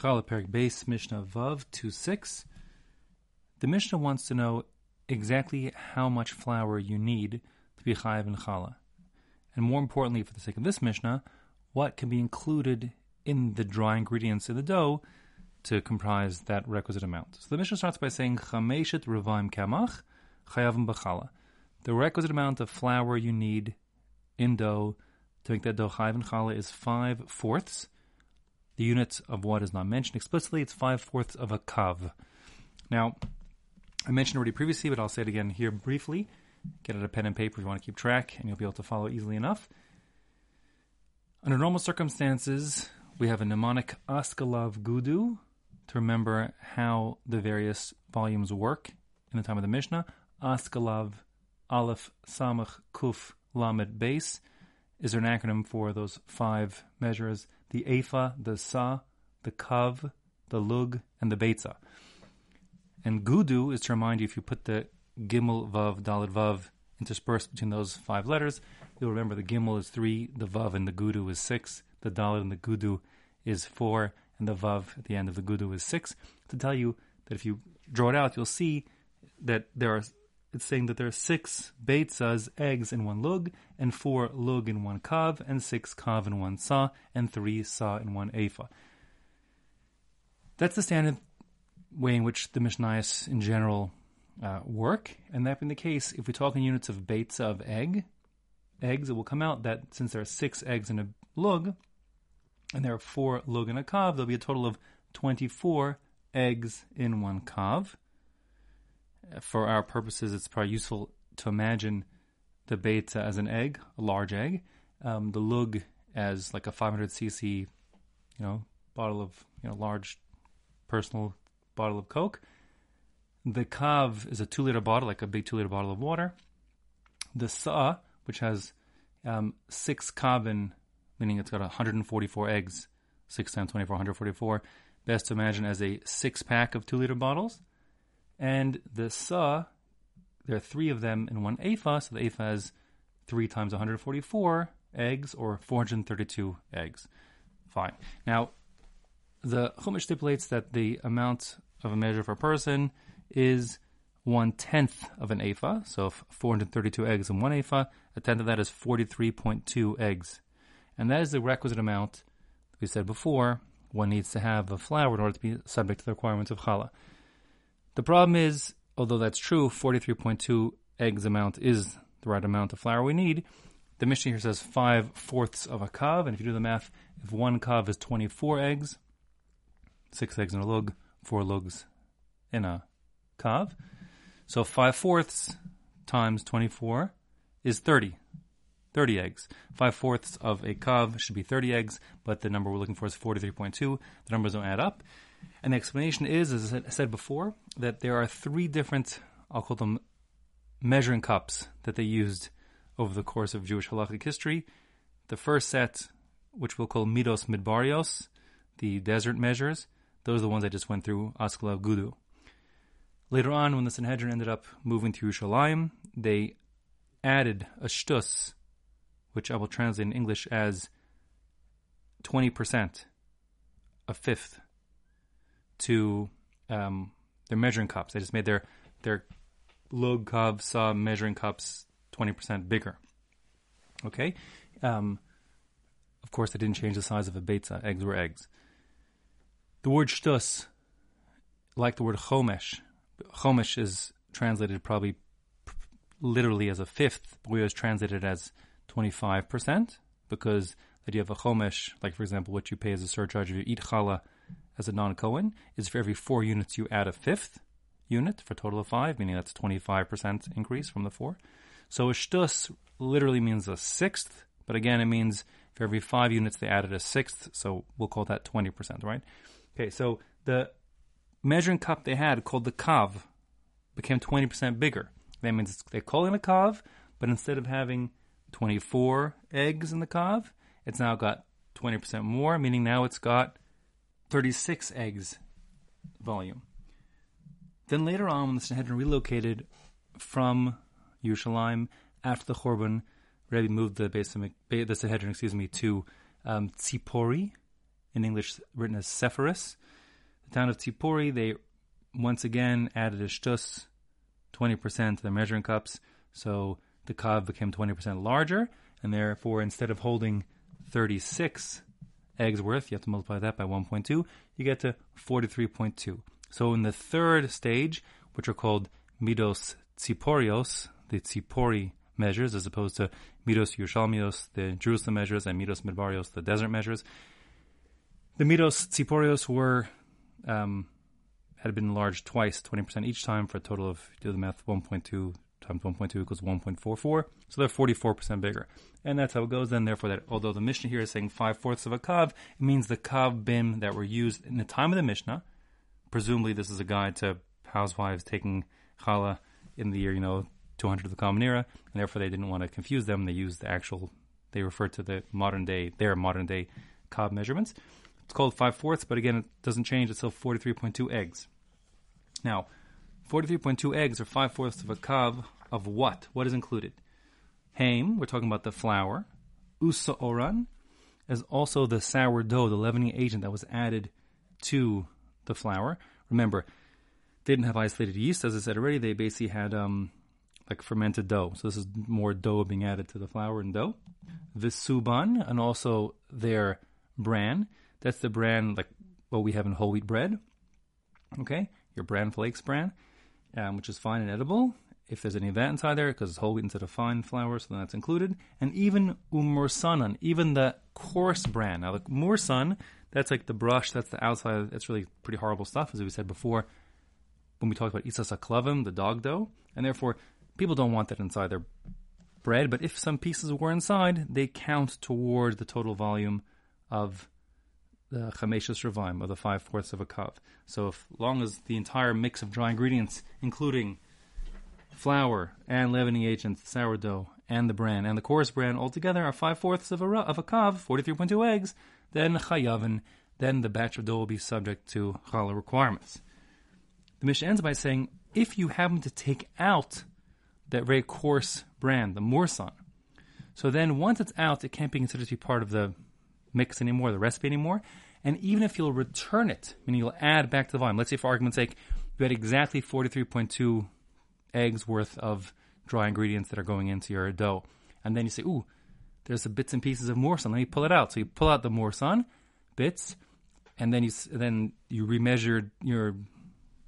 Challah Beis Mishnah Vav 2 6. The Mishnah wants to know exactly how much flour you need to be chayiv in challah. And more importantly, for the sake of this Mishnah, what can be included in the dry ingredients in the dough to comprise that requisite amount. So the Mishnah starts by saying chameshet revaim kamach chayavim b'chala. The requisite amount of flour you need in dough to make that dough chayiv in challah is five fourths. The unit of what is not mentioned explicitly, it's five fourths of a kav. Now, I mentioned already previously, but I'll say it again here briefly. Get out a pen and paper if you want to keep track, and you'll be able to follow easily enough. Under normal circumstances, we have a mnemonic Askalav Gudu to remember how the various volumes work in the time of the Mishnah. Askalav Aleph Samach Kuf Lamed Beis is an acronym for those five measures the Efa, the Sa, the Kav, the Lug, and the Beitza. And Gudu is to remind you if you put the Gimel, Vav, Dalet, Vav interspersed between those five letters, you'll remember the Gimel is three, the Vav and the Gudu is six, the Dalet and the Gudu is four, and the Vav at the end of the Gudu is six. To tell you that if you draw it out, you'll see that there are it's saying that there are six beitzas, eggs in one lug, and four lug in one kav, and six kav in one sa, and three sa in one efa. That's the standard way in which the Mishnayos in general uh, work, and that being the case, if we talk in units of beitza of egg, eggs, it will come out that since there are six eggs in a lug, and there are four lug in a kav, there'll be a total of 24 eggs in one kav for our purposes, it's probably useful to imagine the beitza as an egg, a large egg, um, the lug as like a 500 cc, you know, bottle of you know large personal bottle of Coke. The kav is a two liter bottle, like a big two liter bottle of water. The sa, which has um, six kavin, meaning it's got 144 eggs, six times 24, 144. Best to imagine as a six pack of two liter bottles. And the sa, there are three of them in one ephah, so the ephah has three times 144 eggs or 432 eggs. Fine. Now, the Chumash stipulates that the amount of a measure for a person is one tenth of an ephah. So, if 432 eggs in one ephah, a tenth of that is 43.2 eggs. And that is the requisite amount, we said before, one needs to have of flour in order to be subject to the requirements of challah. The problem is, although that's true, 43.2 eggs amount is the right amount of flour we need. The Mishnah here says 5 fourths of a kav, and if you do the math, if one kav is 24 eggs, 6 eggs in a lug, 4 lugs in a kav. So 5 fourths times 24 is 30. 30 eggs. 5 fourths of a kav should be 30 eggs, but the number we're looking for is 43.2. The numbers don't add up. And the explanation is, as I said before, that there are three different, I'll call them measuring cups that they used over the course of Jewish halachic history. The first set, which we'll call midos midbarios, the desert measures, those are the ones I just went through, Askala Gudu. Later on, when the Sanhedrin ended up moving to Yerushalayim, they added a shtus, which I will translate in English as 20%, a fifth to um, their measuring cups. They just made their their lug kav sa measuring cups twenty percent bigger. Okay, um, of course they didn't change the size of a beitza. Eggs were eggs. The word shtus, like the word chomesh, chomesh is translated probably literally as a fifth, but we always translated as twenty five percent because the idea of a chomesh, like for example, what you pay as a surcharge if you eat challah as a non Cohen is for every four units you add a fifth unit for a total of five, meaning that's 25% increase from the four. So a shtus literally means a sixth, but again, it means for every five units they added a sixth, so we'll call that 20%, right? Okay, so the measuring cup they had called the kav became 20% bigger. That means they call it a kav, but instead of having 24 eggs in the kav, it's now got 20% more, meaning now it's got 36 eggs volume. Then later on, when the Sanhedrin relocated from Yerushalayim after the Churban, Rebbe moved the, Beis, the Sanhedrin, excuse me, to um, Tzipori in English written as Sepphoris. The town of Tzipori, they once again added a shtus, 20% to their measuring cups. So the kav became 20% larger, and therefore instead of holding 36 eggs worth, you have to multiply that by 1.2, you get to 43.2. So in the third stage, which are called midos tziporios, the tzipori measures, as opposed to midos Yerushalmios, the Jerusalem measures, and midos midbarios, the desert measures. The midos tziporios were um, had been enlarged twice, 20% each time, for a total of, do the math, 1.2 times 1.2 equals 1.44. So they're 44% bigger. And that's how it goes then. Therefore, that although the Mishnah here is saying 5 fourths of a kav, it means the kav bim that were used in the time of the Mishnah. Presumably, this is a guide to housewives taking challah in the year, you know, 200 of the Common Era, and therefore they didn't want to confuse them. They used the actual, they referred to the modern day, their modern day kav measurements. It's called 5 fourths, but again, it doesn't change. It's still 43.2 eggs. Now, 43.2 eggs are 5 fourths of a kav of what? What is included? Haim, we're talking about the flour. Usa oran is also the sourdough, the leavening agent that was added to the flour. Remember, they didn't have isolated yeast, as I said already. They basically had um, like fermented dough. So this is more dough being added to the flour and dough. Visuban, and also their bran. That's the bran like what we have in whole wheat bread. Okay, your bran flakes bran, um, which is fine and edible. If there's any of that inside there, because it's whole wheat instead of fine flour, so then that's included. And even umursanan, even the coarse bran. Now the mursan, that's like the brush, that's the outside. That's really pretty horrible stuff, as we said before when we talked about isas aklavim, the dog dough, and therefore people don't want that inside their bread. But if some pieces were inside, they count toward the total volume of the chameshus ravaim, or the five fourths of a cup. So, if long as the entire mix of dry ingredients, including flour and leavening agents, sourdough, and the bran and the coarse bran altogether are five fourths of a of a kav, forty three point two eggs, then chayavin, then the batch of dough will be subject to challah requirements. The Mishnah ends by saying, if you happen to take out that very coarse bran, the morsan, so then once it's out, it can't be considered to be part of the mix anymore, the recipe anymore. And even if you'll return it, meaning you'll add back to the volume, let's say for argument's sake, you had exactly 43.2 eggs worth of dry ingredients that are going into your dough. And then you say, ooh, there's some bits and pieces of morsan. Let me pull it out. So you pull out the morsan bits, and then you then you remeasure your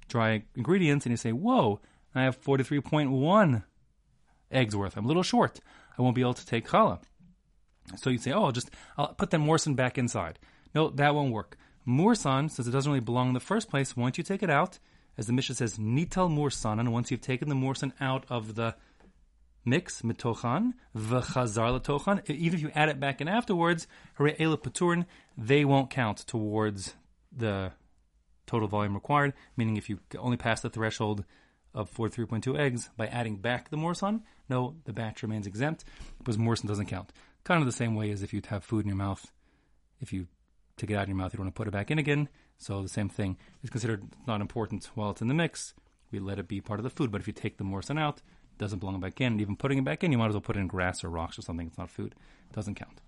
dry ingredients and you say, whoa, I have 43.1 eggs worth. I'm a little short. I won't be able to take challah. So you say, oh, I'll just I'll put that morsan back inside. No, that won't work. Morsan, since it doesn't really belong in the first place, once you take it out, as the Mishnah says, nital morsan, and once you've taken the morsan out of the mix, mitochan, v'chazar letochan, even if you add it back in afterwards, hare paturin, they won't count towards the total volume required, meaning if you only pass the threshold of 43.2 eggs by adding back the morsan, no, the batch remains exempt because morsan doesn't count. Kind of the same way as if you have food in your mouth. If you take it out of your mouth, you don't want to put it back in again. So the same thing is considered not important while it's in the mix. We let it be part of the food. But if you take the morsan out, it doesn't belong back in. And even putting it back in, you might as well put it in grass or rocks or something. It's not food. It doesn't count.